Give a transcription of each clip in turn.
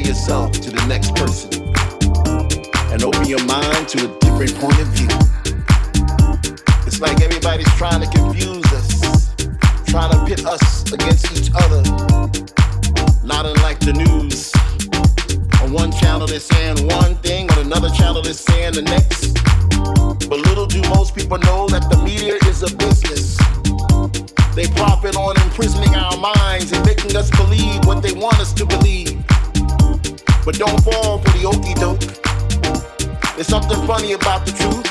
compare yourself to the next person and open your mind to a different point of view. It's like everybody's trying to confuse us, trying to pit us against each other. Not unlike the news. On one channel is saying one thing, on another channel is saying the next. But little do most people know that the media is a business. They profit on imprisoning our minds and making us believe what they want us to believe but don't fall for the okey doke. There's something funny about the truth.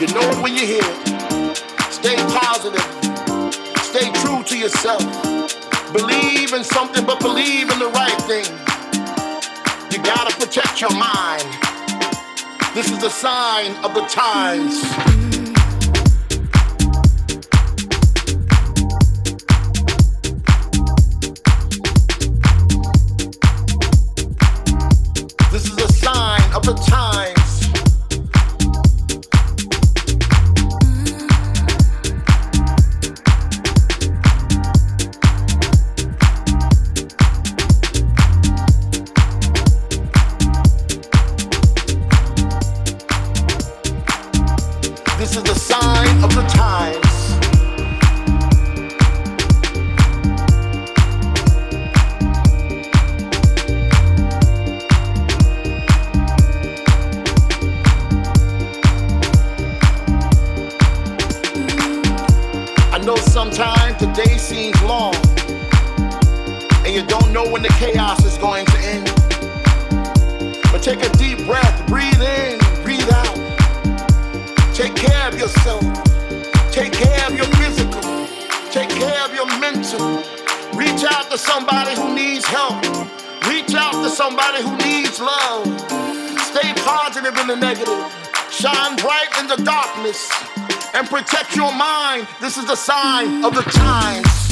You know it when you hear it. Stay positive. Stay true to yourself. Believe in something, but believe in the right thing. You gotta protect your mind. This is a sign of the times. yourself. Take care of your physical. Take care of your mental. Reach out to somebody who needs help. Reach out to somebody who needs love. Stay positive in the negative. Shine bright in the darkness. And protect your mind. This is the sign of the times.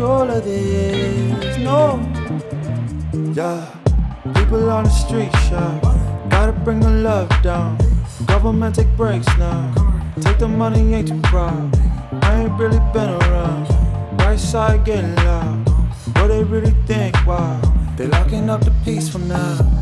control of this. No. Yeah. People on the street, shot. Gotta bring the love down. Government take breaks now. Take the money, ain't too proud. I ain't really been around. Right side getting loud. What they really think, wow. They locking up the peace for now.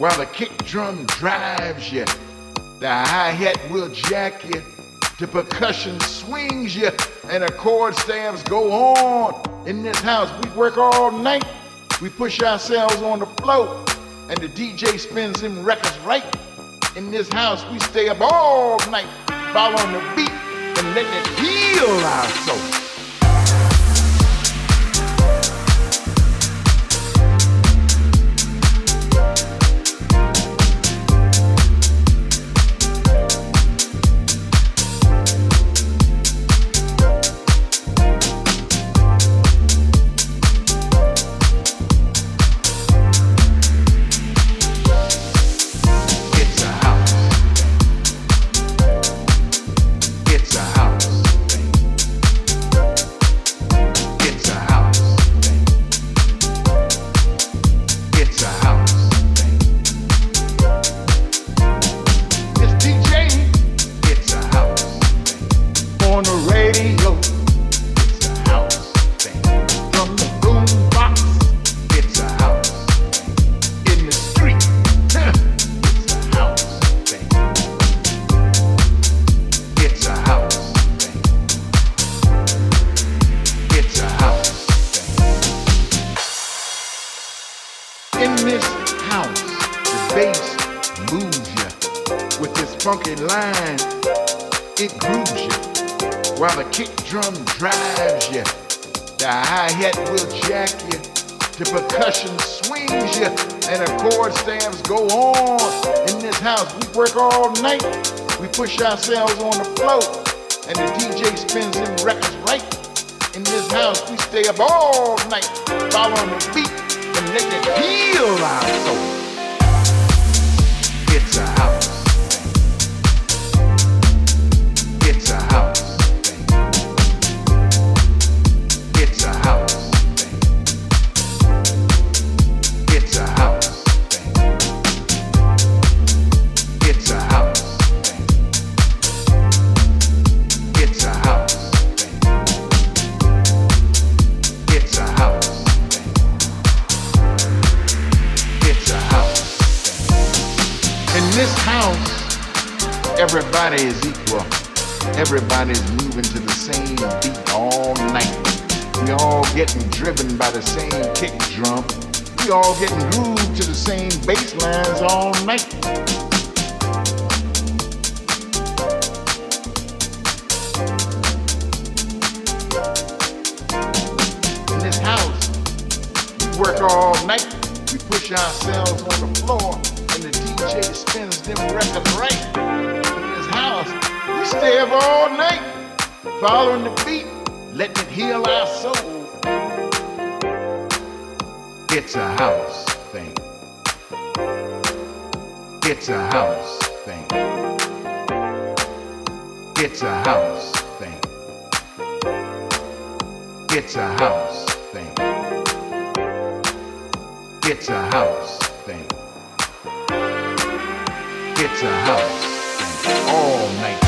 While the kick drum drives you, the hi-hat will jack you, the percussion swings you, and the chord stabs go on. In this house, we work all night. We push ourselves on the floor, and the DJ spins them records right. In this house, we stay up all night, following the beat, and letting it heal our souls. push ourselves on the float, and the DJ spins them records right. In this house, we stay up all night, following the beat and letting it heal our soul. It's a house. It's a house. Everybody's moving to the same beat all night. We all getting driven by the same kick drum. We all getting grooved to the same bass lines all night. In this house, we work all night. We push ourselves on the floor, and the DJ spins them records right stay up all night following the beat, letting it heal our soul. It's a house thing. It's a house thing. It's a house thing. It's a house thing. It's a house thing. It's a house thing. All night.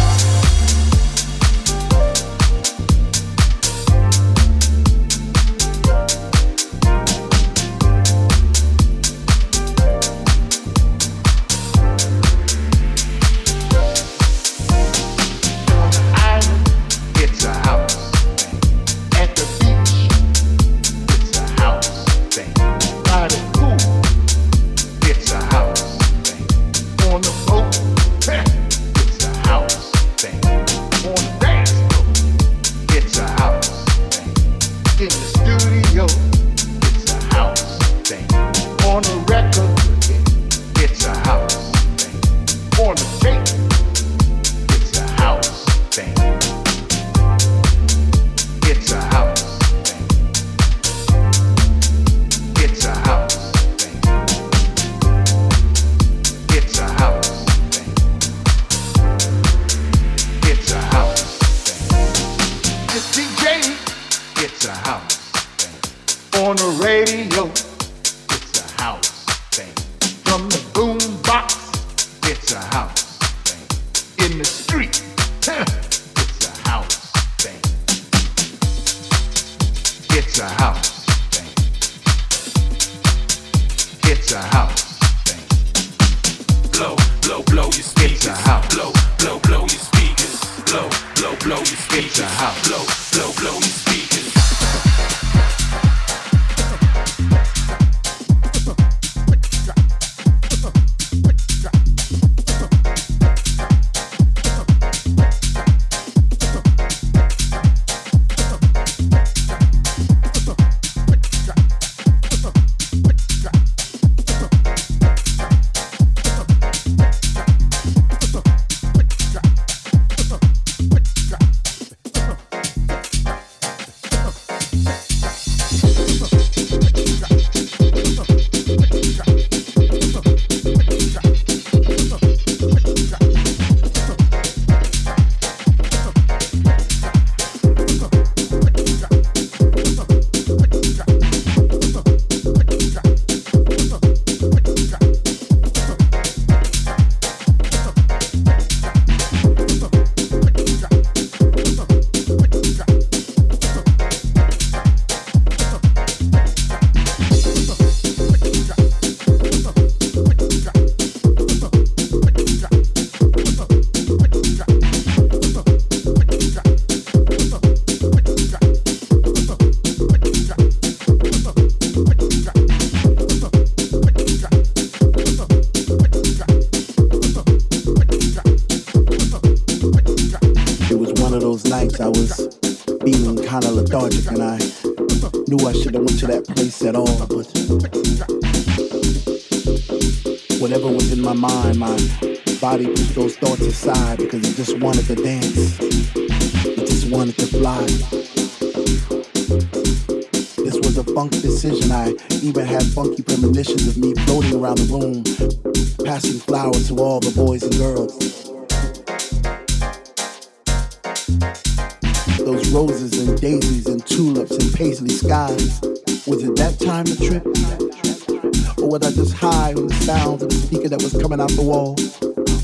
Coming out the wall?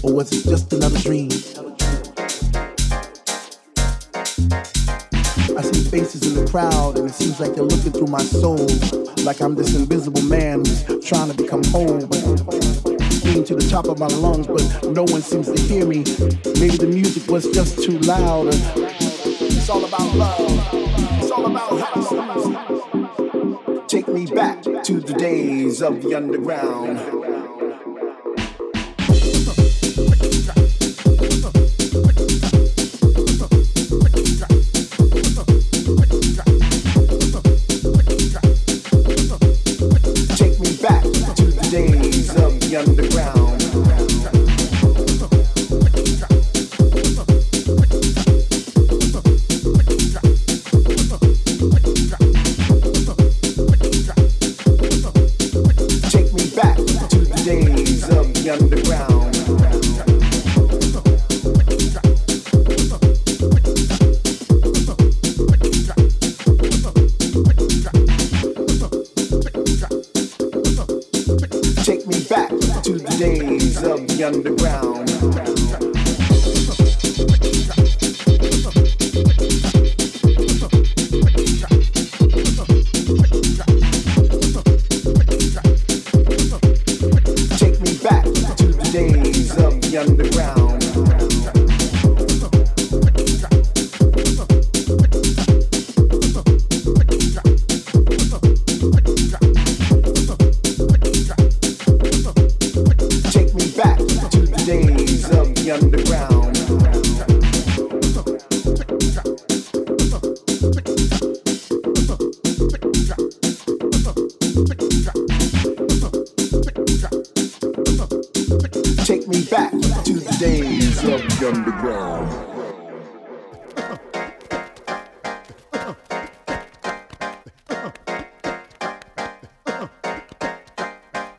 Or was it just another dream? I see faces in the crowd and it seems like they're looking through my soul. Like I'm this invisible man who's trying to become whole. But scream to the top of my lungs, but no one seems to hear me. Maybe the music was just too loud. It's all about love. It's all about house Take me back to the days of the underground.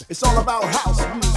It's all about house music.